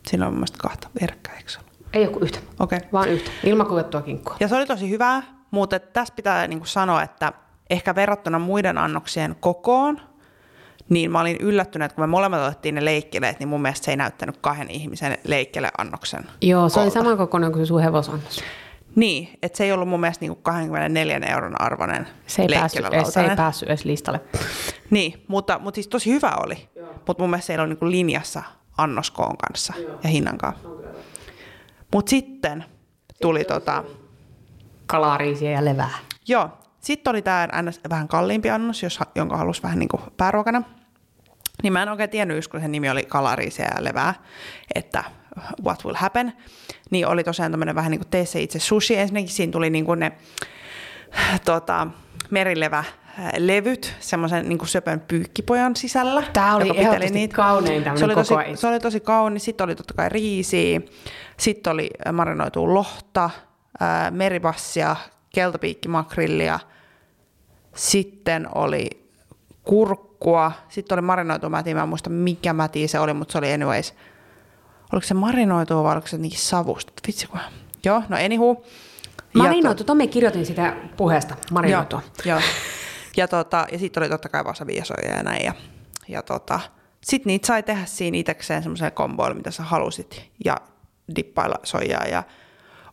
Siinä on mun mielestä kahta verkkaa, eikö Ei ole kuin yhtä, okay. vaan yhtä. Ilmakuivattua kinkkua. Ja se oli tosi hyvää, mutta tässä pitää niin sanoa, että ehkä verrattuna muiden annoksien kokoon, niin mä olin yllättynyt, että kun me molemmat otettiin ne leikkeleet, niin mun mielestä se ei näyttänyt kahden ihmisen leikkeleannoksen Joo, se kolta. oli sama kokoinen kuin se sun hevosannos. Niin, että se ei ollut mun mielestä niinku 24 euron arvoinen se ei, päässyt, se ei päässyt edes listalle. Niin, mutta, mutta siis tosi hyvä oli. Mutta mun mielestä se ei ollut niinku linjassa annoskoon kanssa Joo. ja hinnan kanssa. Mutta sitten tuli sitten tota... Kalariisia ja levää. Joo. Sitten oli tämä vähän kalliimpi annos, jos, jonka halusi vähän niin kuin pääruokana. Niin mä en oikein tiennyt, kun sen nimi oli kalariisia ja levää, että what will happen. Niin oli tosiaan tämmöinen vähän niin kuin tee se itse sushi. Ensinnäkin siinä tuli niin kuin ne tota, merilevä levyt semmoisen niin söpön pyykkipojan sisällä. Tämä oli ehdottomasti niitä. kaunein se oli, tosi, se oli tosi kaunis. Sitten oli totta kai riisiä. Sitten oli marinoitu lohta, meripassia, keltapiikkimakrillia. Sitten oli kurkkua, sitten oli marinoitu mäti, mä en muista mikä mäti se oli, mutta se oli anyways. Oliko se marinoitu vai oliko se niinkin savusta? Vitsi kun... Joo, no anywho. Marinoitu, to... Tomi kirjoitin sitä puheesta, marinoitu. Joo, joo. Ja, tota, ja sitten oli totta kai wasabi ja soja ja näin. Ja, ja tota, sitten niitä sai tehdä siinä itsekseen semmoisella komboilla, mitä sä halusit. Ja dippailla soijaa. Ja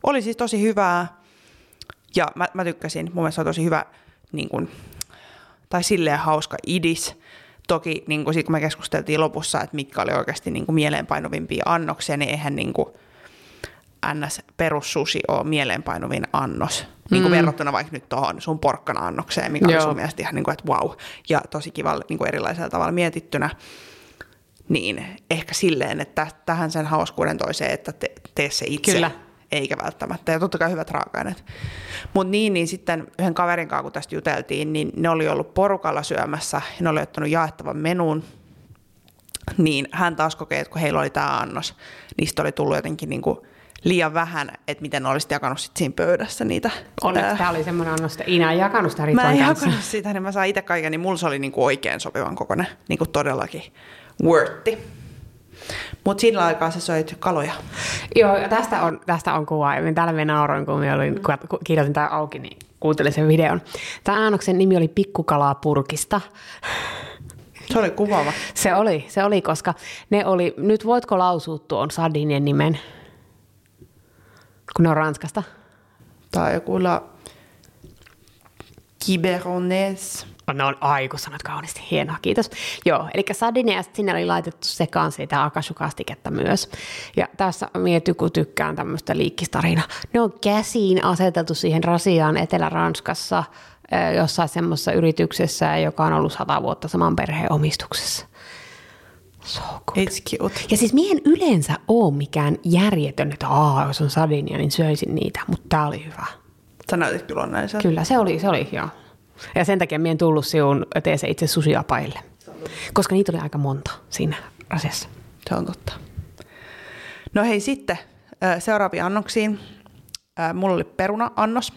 oli siis tosi hyvää. Ja mä, mä tykkäsin. Mun mielestä se on tosi hyvä niin kun, tai silleen hauska idis. Toki niin kuin, sit, kun me keskusteltiin lopussa, että mitkä oli oikeasti niin kuin mieleenpainuvimpia annoksia, niin eihän niin kuin, ns. perussusi ole mieleenpainuvin annos. Niin kuin mm. verrattuna vaikka nyt tuohon sun porkkana-annokseen, mikä Joo. oli sun mielestä ihan niin kuin, että wow. Ja tosi kiva niin kuin erilaisella tavalla mietittynä. Niin ehkä silleen, että tähän sen hauskuuden toiseen, että te, tee se itse. Kyllä eikä välttämättä. Ja totta kai hyvät raaka-aineet. Mutta niin, niin sitten yhden kaverin kanssa, kun tästä juteltiin, niin ne oli ollut porukalla syömässä ja ne oli ottanut jaettavan menun. Niin hän taas kokee, että kun heillä oli tämä annos, niistä oli tullut jotenkin niin kuin liian vähän, että miten olisit jakanut sit siinä pöydässä niitä. Onneksi tämä oli semmoinen annos, että Ina ei jakanut sitä Mä en jakanut sitä, niin mä saan itse kaiken, niin mulla se oli niinku oikein sopivan kokoinen, niinku todellakin worthi. Mutta sillä aikaa se söit kaloja. Joo, ja tästä on, tästä on kuva. Ja täällä me nauroin, kun me olin, kun kirjoitin tämän auki, niin kuuntelin sen videon. Tämä annoksen nimi oli Pikkukalaa purkista. Se oli kuvaava. Se oli, se oli, koska ne oli, nyt voitko lausua tuon Sardinien nimen, kun ne on Ranskasta? On joku la Quiberonese. No on aiku sanot kauniisti, hienoa, kiitos. Joo, eli sardine ja sinne oli laitettu sekaan sitä akasukastiketta myös. Ja tässä mietty, kun tykkään tämmöistä liikkistarinaa. Ne on käsiin aseteltu siihen rasiaan Etelä-Ranskassa jossain semmoisessa yrityksessä, joka on ollut sata vuotta saman perheen omistuksessa. So good. It's cute. Ja siis miehen yleensä ole mikään järjetön, että Aa, jos on sardinia, niin söisin niitä, mutta tää oli hyvä. Sä näytit kyllä onnelliselta. Kyllä, se oli, se oli, joo. Ja sen takia mien tullut sinun tee se itse susiapaille. Koska niitä oli aika monta siinä asiassa. Se on totta. No hei sitten ö, seuraaviin annoksiin. Mulla oli peruna-annos.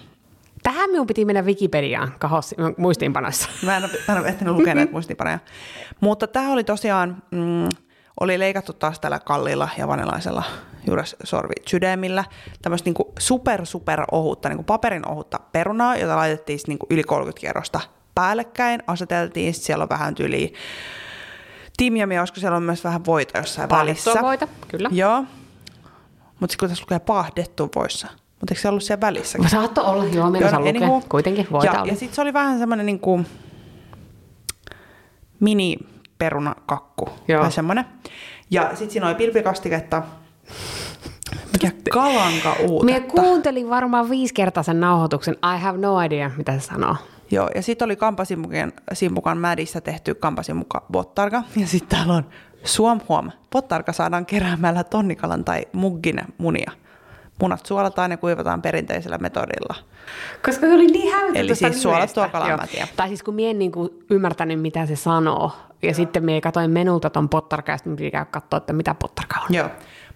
Tähän minun piti mennä Wikipediaan kahos muistiinpanoissa. Mä en ole, mä en ole ehtinyt lukea näitä muistiinpanoja. Mutta tämä oli tosiaan, mm, oli leikattu taas tällä kalliilla ja vanilaisella juuresorvi sydämillä. Tämmöistä niinku super super ohutta, niinku paperin ohutta perunaa, jota laitettiin niinku yli 30 kerrosta päällekkäin. Aseteltiin, sit siellä on vähän tyli timjamia, olisiko siellä on myös vähän voita jossain Pahdettua välissä. voita, kyllä. Joo. Mutta sitten kun tässä lukee pahdettu voissa, mutta eikö se ollut siellä välissä? Mä saatto olla, joo, minä osaan lukea. anywho. Kuitenkin voita ja, oli. ja sitten se oli vähän semmoinen niinku mini perunakakku. Joo. Tai semmoinen. Ja sitten siinä oli pilpikastiketta. Mikä kalanka Minä uutetta. kuuntelin varmaan viisi kertaa sen nauhoituksen. I have no idea, mitä se sanoo. Joo, ja sitten oli kampasimmukan simpukan mädissä tehty kampasimukka bottarga. Ja sitten täällä on suom huom. Bottarga saadaan keräämällä tonnikalan tai muggin munia. Munat suolataan ja kuivataan perinteisellä metodilla. Koska se oli niin hävytöntä Eli siis suolattua Joo. tiedän. Tai siis kun mie en niinku ymmärtänyt, mitä se sanoo. Ja sitten mie katsoin menulta ton pottarkaa, ja sitten käydä katsoa, että mitä pottarkaa on. Joo,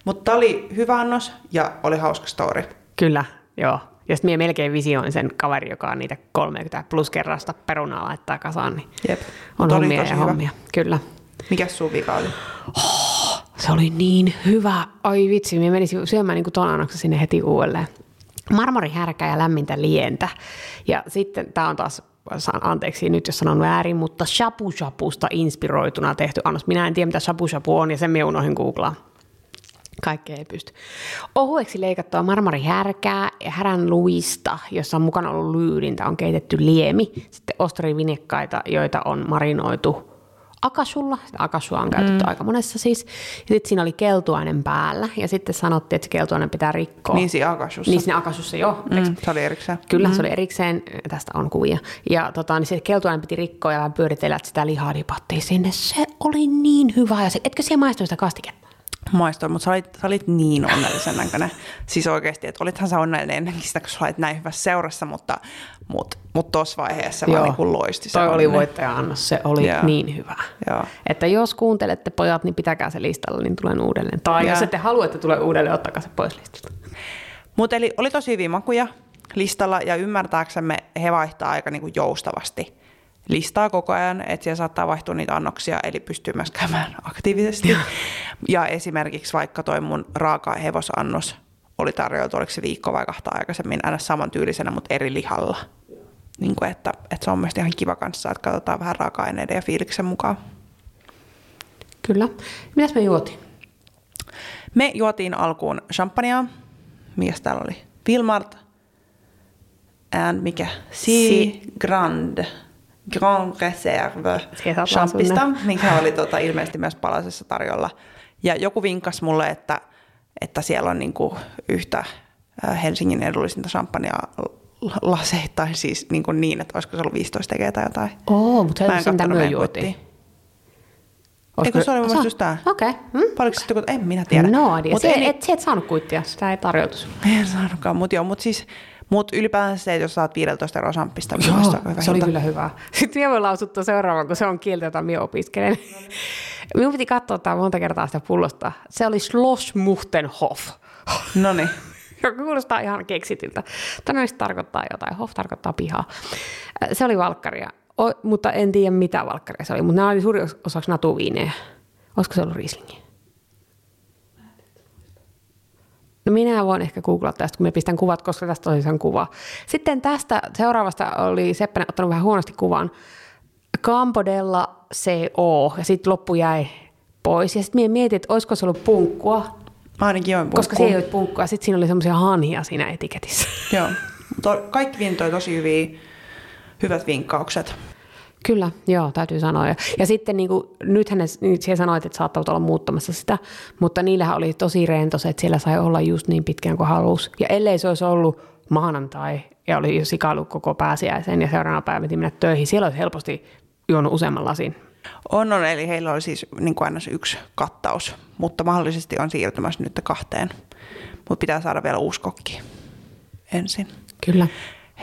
mutta oli hyvä annos ja oli hauska story. Kyllä, joo. Ja sitten melkein visioin sen kaveri, joka on niitä 30 plus kerrasta perunaa laittaa kasaan, niin Jep. on Mut hommia ja hyvä. hommia. Kyllä. Mikäs sun vika oli? Se oli niin hyvä. Ai vitsi, minä menisin syömään niin ton annoksen sinne heti uudelleen. Marmorihärkää ja lämmintä lientä. Ja sitten tämä on taas, saan anteeksi nyt jos sanon väärin, mutta shabu shabusta inspiroituna tehty annos. Minä en tiedä mitä shabu shabu on ja sen minä unohdin googlaa. Kaikkea ei pysty. Ohueksi leikattua marmorihärkää ja härän luista, jossa on mukana ollut lyydintä, on keitetty liemi. Sitten ostarivinekkaita, joita on marinoitu akasulla. Sitä akasua on käytetty mm. aika monessa siis. Ja sitten siinä oli keltuainen päällä. Ja sitten sanottiin, että se keltuainen pitää rikkoa. Niin siinä akasussa. Niin siinä akasussa, joo. Mm. Se oli erikseen. Kyllä, mm. se oli erikseen, tästä on kuvia. Ja tota, niin se keltuainen piti rikkoa ja vähän pyöritellä, että sitä lihaa dipattiin sinne. Se oli niin hyvä. Ja se, etkö siellä maistu sitä kastiketta? Maistoin, mutta sä olit, sä olit niin onnellisen näköinen. Siis oikeasti, että olithan sä onnellinen ennenkin sitä, kun sä olit näin hyvässä seurassa, mutta mut, mut tuossa vaiheessa vaan niin kuin loisti se Toi oli onninen. voittaja-annos, se oli Joo. niin hyvä. Joo. Että jos kuuntelette pojat, niin pitäkää se listalla, niin tulen uudelleen. Tai Joo. jos ette halua, että tulee uudelleen, ottakaa se pois listalta. Mutta eli oli tosi hyviä makuja listalla ja ymmärtääksemme he vaihtaa aika niinku joustavasti listaa koko ajan, että siellä saattaa vaihtua niitä annoksia, eli pystyy myös käymään [laughs] aktiivisesti. Ja esimerkiksi vaikka toi mun raaka hevosannos oli tarjoltu, oliko se viikko vai kahta aikaisemmin, aina samantyylisenä, mutta eri lihalla. Niin kuin, että, että se on myös ihan kiva kanssa, että katsotaan vähän raaka-aineiden ja fiiliksen mukaan. Kyllä. Mitäs me juotiin? Me juotiin alkuun champagnea. Mikäs täällä oli? Wilmart. And mikä? Si Grand. Grand Reserve champista, sunne. mikä oli tota, ilmeisesti myös palasessa tarjolla. Ja joku vinkkas mulle, että, että siellä on niinku yhtä Helsingin edullisinta champagnea laseittain siis niin, kuin niin, että olisiko se ollut 15 tekee tai jotain. Oo, mutta se Mä on se, mitä me meidän juotiin. Eikö se oli mun mielestä just tää? Okei. Okay. Hmm? Paljonko sitten, kun en minä tiedä. No idea. Mut Se, eli- et, et, et saanut kuittia, sitä ei tarjoltu sulle. En saanutkaan, mutta joo, mutta siis, mut ylipäänsä se, että jos saat 15 euroa samppista, niin Joo, se oli hinta. kyllä hyvä. Sitten [laughs] minä voin lausuttaa seuraavan, kun se on kieltä, jota minä opiskelen. [laughs] Minun piti katsoa tää monta kertaa sitä pullosta. Se oli Schlossmuchtenhof. No niin. [laughs] joka kuulostaa ihan keksityltä. Todennäköisesti tarkoittaa jotain. Hof tarkoittaa pihaa. Äh, Se oli valkkaria, o, mutta en tiedä mitä valkkaria se oli. Mutta nämä oli suuri os- osaksi natuviineja. Olisiko se ollut Rieslingi? No minä voin ehkä googlata tästä, kun me pistän kuvat, koska tästä on ihan kuva. Sitten tästä seuraavasta oli Seppänen ottanut vähän huonosti kuvan. Campodella CO, ja sitten loppu jäi pois. Ja sitten mietin, että olisiko se ollut punkkua, Mä ainakin join koska se ei ollut punkkua. Sitten siinä oli semmoisia hanhia siinä etiketissä. Joo. To, kaikki viinit toi tosi hyviä, hyvät vinkkaukset. Kyllä, joo, täytyy sanoa. Ja, ja sitten niin kuin, nythän ne, nyt siellä sanoit, että saattavat olla muuttamassa sitä, mutta niillähän oli tosi rento se, että siellä sai olla just niin pitkään kuin halusi. Ja ellei se olisi ollut maanantai ja oli jo sikailu koko pääsiäisen ja seuraavana päivänä piti mennä töihin, siellä olisi helposti juonut useamman lasin. On, on, eli heillä oli siis niin kuin aina se yksi kattaus, mutta mahdollisesti on siirtymässä nyt kahteen. Mutta pitää saada vielä uusi kokki ensin. Kyllä.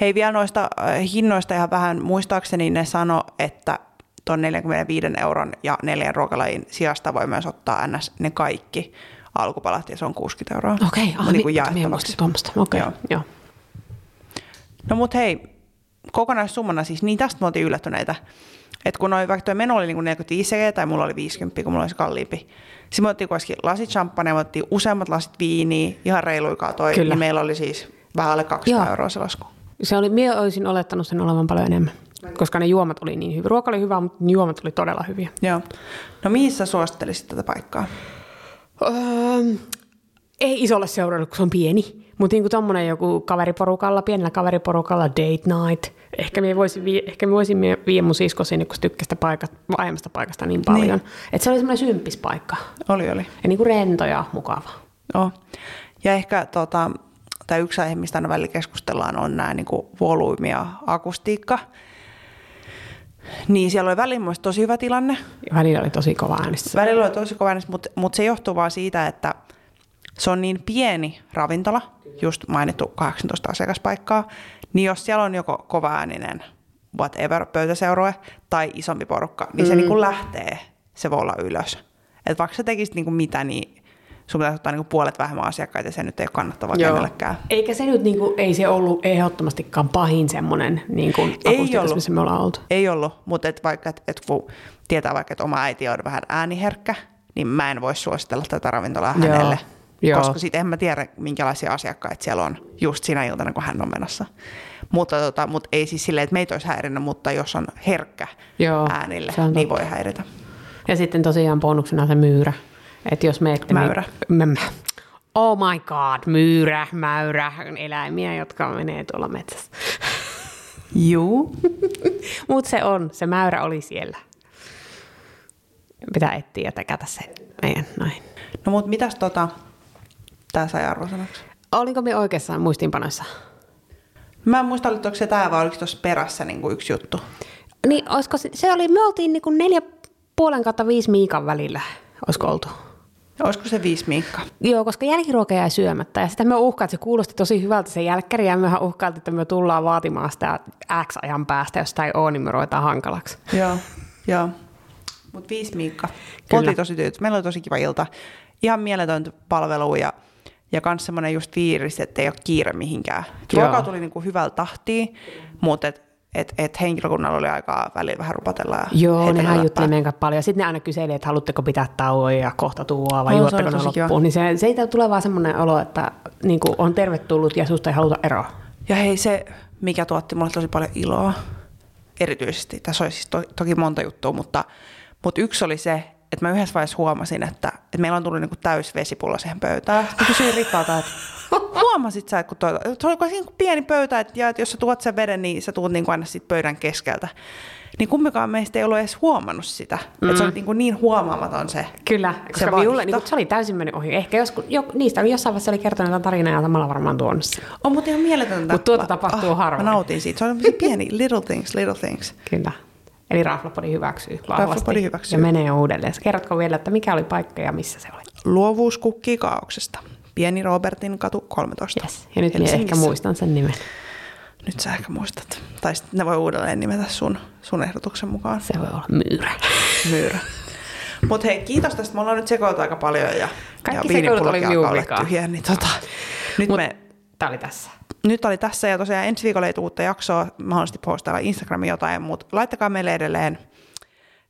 Hei vielä noista äh, hinnoista ihan vähän muistaakseni ne sano, että tuon 45 euron ja neljän ruokalajin sijasta voi myös ottaa ns. ne kaikki alkupalat ja se on 60 euroa. Okei, okay, niin kuin jaettavaksi. Okei, okay, joo. No mut hei, kokonaissummana siis, niin tästä me oltiin yllättyneitä. Että kun noi, vaikka tuo meno oli niin 45 CG tai mulla oli 50, kun mulla olisi kalliimpi. Sitten me otettiin kuitenkin lasit champagne, me otettiin useammat lasit viiniä, ihan reiluikaa toi. Kyllä. Niin meillä oli siis vähän alle 200 Joo. euroa se lasku. Se oli, minä olisin olettanut sen olevan paljon enemmän, koska ne juomat oli niin hyviä. Ruoka oli hyvä, mutta juomat oli todella hyviä. Joo. No mihin sä suosittelisit tätä paikkaa? Öö, ei isolle seuralle, kun se on pieni. Mutta niin tuommoinen joku kaveriporukalla, pienellä kaveriporukalla, date night. Ehkä me voisin, vie, ehkä me voisin vie mun sisko sinne, kun se tykkäsi paikat, aiemmasta paikasta niin paljon. Niin. Että se oli semmoinen symppis paikka. Oli, oli. Ja niin kuin rento ja mukava. Oh. Ja ehkä tota, tai yksi aihe, mistä aina välillä keskustellaan, on nämä niin kuin volyymi ja akustiikka. Niin siellä oli välillä tosi hyvä tilanne. Välillä oli tosi kova äänestys. Välillä oli tosi kova äänestys, mutta, mutta se johtuu vaan siitä, että se on niin pieni ravintola, just mainittu 18 asiakaspaikkaa, niin jos siellä on joko kova ääninen whatever pöytäseurue tai isompi porukka, niin se mm. niin kuin lähtee, se voi olla ylös. Et vaikka sä tekisit niin kuin mitä, niin sun pitäisi ottaa niinku puolet vähemmän asiakkaita ja se nyt ei ole kannattavaa Joo. kenellekään. Eikä se nyt, niinku, ei se ollut ehdottomastikaan pahin semmoinen niinku, ei ollut. missä me ollaan oltu. Ei ollut, mutta et vaikka, et, et kun tietää vaikka, että oma äiti on vähän ääniherkkä, niin mä en voi suositella tätä ravintolaa Joo. hänelle. Joo. Koska sitten en mä tiedä, minkälaisia asiakkaita siellä on just siinä iltana, kun hän on menossa. Mutta, tota, mutta ei siis silleen, että meitä olisi häirinyt, mutta jos on herkkä Joo, äänille, niin totta. voi häiritä. Ja sitten tosiaan bonuksena se myyrä. Että jos me ette... Mäyrä. Me, me, oh my god, myyrä, mäyrä, eläimiä, jotka menee tuolla metsässä. Juu. [laughs] Mutta se on, se mäyrä oli siellä. Pitää etsiä ja tekätä se meidän noin. No mutta mitäs tota, tää sai arvosanaksi? Olinko me oikeassa muistiinpanoissa? Mä en muista, oliko se tää vai oliko tuossa perässä niin kuin yksi juttu? Niin, olisiko se, se oli, me oltiin niin kuin neljä puolen kautta viisi miikan välillä, olisiko oltu? Olisiko se viisi miikka? Joo, koska jälkiruoka jäi syömättä. Ja sitä me uhkaa, että se kuulosti tosi hyvältä se jälkkäri, ja mehän uhkailtiin, että me tullaan vaatimaan sitä X ajan päästä, jos sitä ei ole, niin me ruvetaan hankalaksi. Joo, joo. Mutta viisi miikka. Oltiin tosi tyytyväisiä. Meillä oli tosi kiva ilta. Ihan mieletöntä palvelua ja, ja myös semmoinen just fiilis, että ei ole kiire mihinkään. Ruoka tuli niinku hyvältä tahtiin, mutta et että et henkilökunnalla oli aikaa välillä vähän rupatella. Ja Joo, nehän jutteli meidän paljon. Sitten ne aina kyseli, että haluatteko pitää tauoja ja kohta tuoa vai no, juotteko ne loppuun. Niin se, se tulee vaan semmoinen olo, että niin on tervetullut ja susta ei haluta eroa. Ja hei, se mikä tuotti mulle tosi paljon iloa, erityisesti, tässä olisi siis to, toki monta juttua, mutta, mutta yksi oli se, että mä yhdessä vaiheessa huomasin, että, että meillä on tullut niin täys vesipullo siihen pöytään. Mä kysyin Rikalta, että huomasit sä, kun toi, se oli kuin pieni pöytä, että, ja, että jos sä tuot sen veden, niin sä tuot niin kuin aina sit pöydän keskeltä. Niin kummikaan meistä ei ollut edes huomannut sitä. Mm. Että se oli niin, kuin niin huomaamaton se Kyllä, koska se, minulle, niin se oli täysin mennyt ohi. Ehkä joskus, jo, niistä jossain vaiheessa oli kertonut jotain tarinaa ja samalla varmaan tuonut sen. On, mutta ihan mieletöntä. Mutta tuota tapahtuu oh, harvoin. Mä nautin siitä. Se oli pieni little things, little things. Kyllä. Eli Raflopodi hyväksyy vahvasti hyväksyy. ja menee uudelleen. Kerrotko vielä, että mikä oli paikka ja missä se oli? Luovuus kukkii kaauksesta. Pieni Robertin katu 13. Yes. Ja nyt minä ehkä muistan sen nimen. Nyt sä ehkä muistat. Tai sitten ne voi uudelleen nimetä sun, sun ehdotuksen mukaan. Se voi olla myyrä. Myyrä. Mutta hei, kiitos tästä. Me ollaan nyt sekoiltu aika paljon ja, Kaikki ja sekoilut oli minun tyhjä, niin tota, nyt Mut, me... Tää oli tässä nyt oli tässä ja tosiaan ensi viikolla ei tule uutta jaksoa, mahdollisesti postailla Instagramiin jotain, mutta laittakaa meille edelleen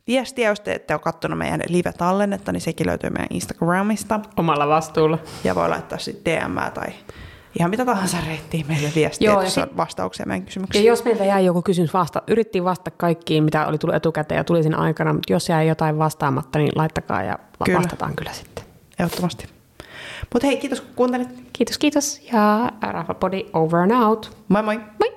viestiä, jos te ette ole katsonut meidän live-tallennetta, niin sekin löytyy meidän Instagramista. Omalla vastuulla. Ja voi laittaa sitten DM tai ihan mitä tahansa reittiin meille viestiä, Joo, jos on vastauksia meidän kysymyksiin. Ja jos meiltä jäi joku kysymys vasta, yrittiin vastata kaikkiin, mitä oli tullut etukäteen ja tuli siinä aikana, mutta jos jäi jotain vastaamatta, niin laittakaa ja kyllä. vastataan kyllä sitten. Ehdottomasti. Mutta hei, kiitos kun kuuntelit. Kiitos, kiitos. Ja Rafa Body over and out. Moi moi. Moi.